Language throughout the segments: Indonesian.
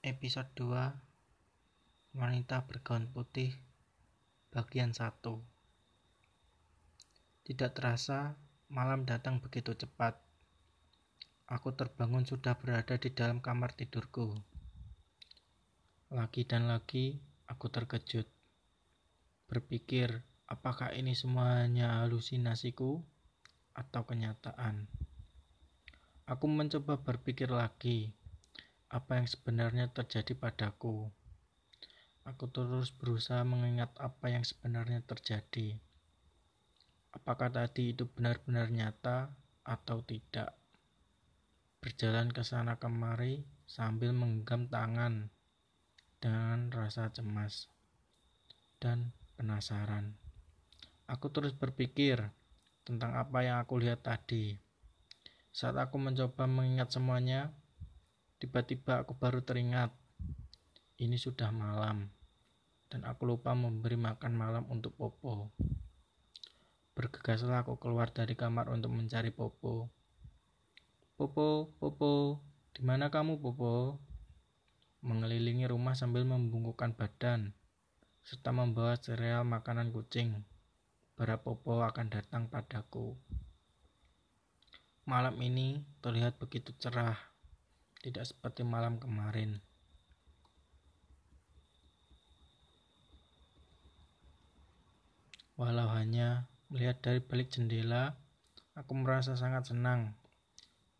Episode 2 Wanita bergaun putih Bagian 1 Tidak terasa malam datang begitu cepat. Aku terbangun sudah berada di dalam kamar tidurku. Lagi dan lagi aku terkejut. Berpikir apakah ini semuanya halusinasiku atau kenyataan? Aku mencoba berpikir lagi apa yang sebenarnya terjadi padaku. Aku terus berusaha mengingat apa yang sebenarnya terjadi. Apakah tadi itu benar-benar nyata atau tidak? Berjalan ke sana kemari sambil menggenggam tangan dengan rasa cemas dan penasaran. Aku terus berpikir tentang apa yang aku lihat tadi. Saat aku mencoba mengingat semuanya, Tiba-tiba aku baru teringat, ini sudah malam, dan aku lupa memberi makan malam untuk Popo. Bergegaslah aku keluar dari kamar untuk mencari Popo. Popo, Popo, di mana kamu Popo? Mengelilingi rumah sambil membungkukkan badan, serta membawa sereal makanan kucing. Berapa Popo akan datang padaku. Malam ini terlihat begitu cerah tidak seperti malam kemarin. Walau hanya melihat dari balik jendela, aku merasa sangat senang.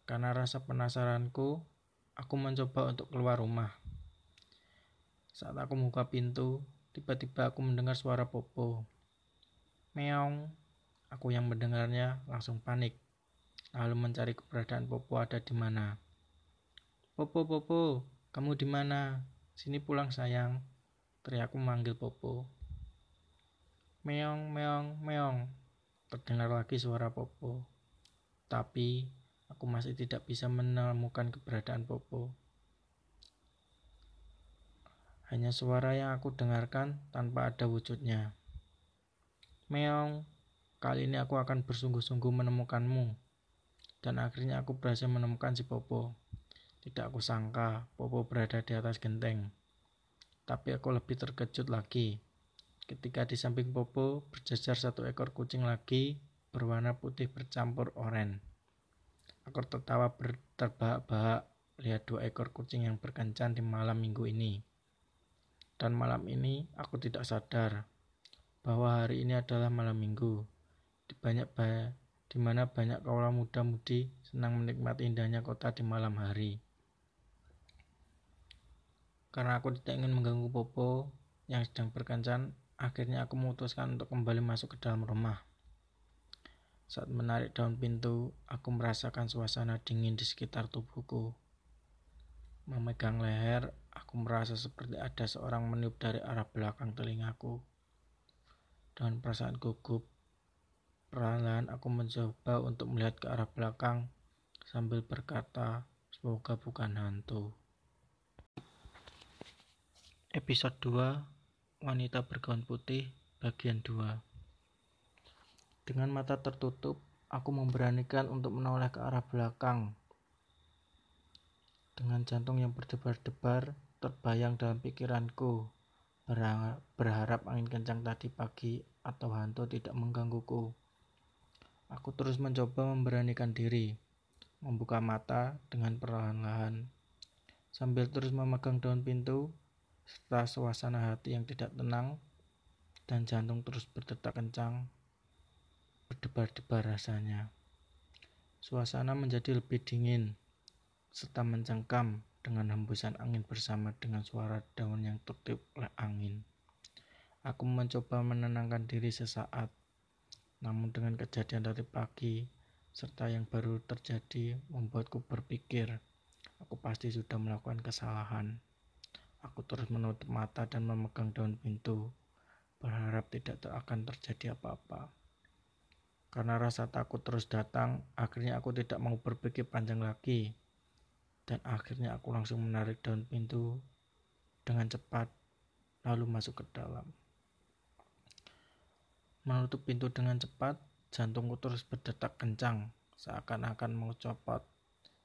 Karena rasa penasaranku, aku mencoba untuk keluar rumah. Saat aku membuka pintu, tiba-tiba aku mendengar suara Popo. Meong. Aku yang mendengarnya langsung panik, lalu mencari keberadaan Popo ada di mana. Popo, Popo, kamu di mana? Sini pulang sayang. Teriakku memanggil Popo. Meong, meong, meong. Terdengar lagi suara Popo. Tapi aku masih tidak bisa menemukan keberadaan Popo. Hanya suara yang aku dengarkan tanpa ada wujudnya. Meong, kali ini aku akan bersungguh-sungguh menemukanmu. Dan akhirnya aku berhasil menemukan si Popo. Tidak aku sangka Popo berada di atas genteng. Tapi aku lebih terkejut lagi ketika di samping Popo berjajar satu ekor kucing lagi berwarna putih bercampur oranye. Aku tertawa terbahak-bahak lihat dua ekor kucing yang berkencan di malam minggu ini. Dan malam ini aku tidak sadar bahwa hari ini adalah malam minggu. Di banyak di mana banyak kaula muda-mudi senang menikmati indahnya kota di malam hari. Karena aku tidak ingin mengganggu Popo yang sedang berkencan, akhirnya aku memutuskan untuk kembali masuk ke dalam rumah. Saat menarik daun pintu, aku merasakan suasana dingin di sekitar tubuhku. Memegang leher, aku merasa seperti ada seorang meniup dari arah belakang telingaku. Dengan perasaan gugup, perlahan aku mencoba untuk melihat ke arah belakang sambil berkata, semoga bukan hantu. Episode 2 Wanita bergaun putih bagian 2 Dengan mata tertutup, aku memberanikan untuk menoleh ke arah belakang. Dengan jantung yang berdebar-debar, terbayang dalam pikiranku, berharap angin kencang tadi pagi atau hantu tidak menggangguku. Aku terus mencoba memberanikan diri, membuka mata dengan perlahan-lahan. Sambil terus memegang daun pintu, setelah suasana hati yang tidak tenang dan jantung terus berdetak kencang, berdebar-debar rasanya. Suasana menjadi lebih dingin, serta mencengkam dengan hembusan angin bersama dengan suara daun yang tertiup oleh angin. Aku mencoba menenangkan diri sesaat, namun dengan kejadian dari pagi serta yang baru terjadi membuatku berpikir aku pasti sudah melakukan kesalahan. Aku terus menutup mata dan memegang daun pintu, berharap tidak akan terjadi apa-apa. Karena rasa takut terus datang, akhirnya aku tidak mau berpikir panjang lagi. Dan akhirnya aku langsung menarik daun pintu dengan cepat, lalu masuk ke dalam. Menutup pintu dengan cepat, jantungku terus berdetak kencang, seakan-akan mau copot,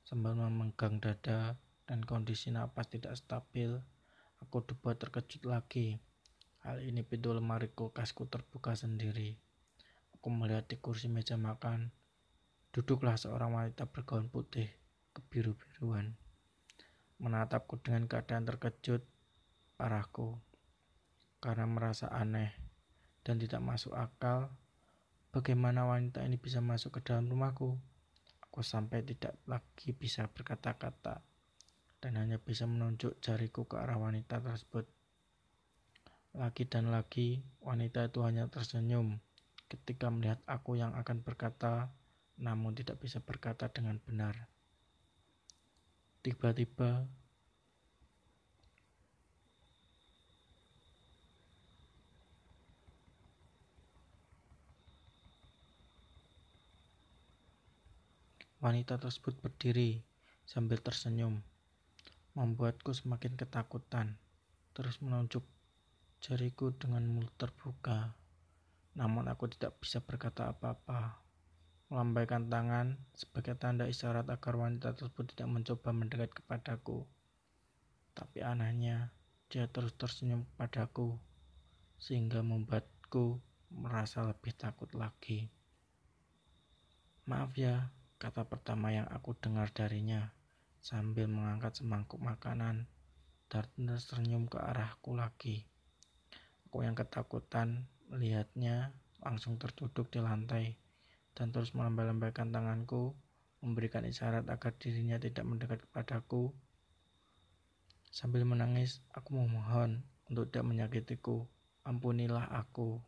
sambil memegang dada dan kondisi napas tidak stabil, aku dibuat terkejut lagi. Hal ini pintu lemari kulkasku terbuka sendiri. Aku melihat di kursi meja makan, duduklah seorang wanita bergaun putih kebiru-biruan. Menatapku dengan keadaan terkejut, parahku, karena merasa aneh dan tidak masuk akal bagaimana wanita ini bisa masuk ke dalam rumahku. Aku sampai tidak lagi bisa berkata-kata dan hanya bisa menunjuk jariku ke arah wanita tersebut. Lagi dan lagi, wanita itu hanya tersenyum ketika melihat aku yang akan berkata, namun tidak bisa berkata dengan benar. Tiba-tiba, Wanita tersebut berdiri sambil tersenyum, membuatku semakin ketakutan. Terus menunjuk jariku dengan mulut terbuka, namun aku tidak bisa berkata apa-apa. Melambaikan tangan sebagai tanda isyarat agar wanita tersebut tidak mencoba mendekat kepadaku. Tapi anehnya, dia terus tersenyum kepadaku, sehingga membuatku merasa lebih takut lagi. Maaf ya, kata pertama yang aku dengar darinya sambil mengangkat semangkuk makanan dan tersenyum ke arahku lagi. Aku yang ketakutan melihatnya langsung terduduk di lantai dan terus melambai-lambaikan tanganku memberikan isyarat agar dirinya tidak mendekat kepadaku. Sambil menangis, aku memohon untuk tidak menyakitiku. Ampunilah aku.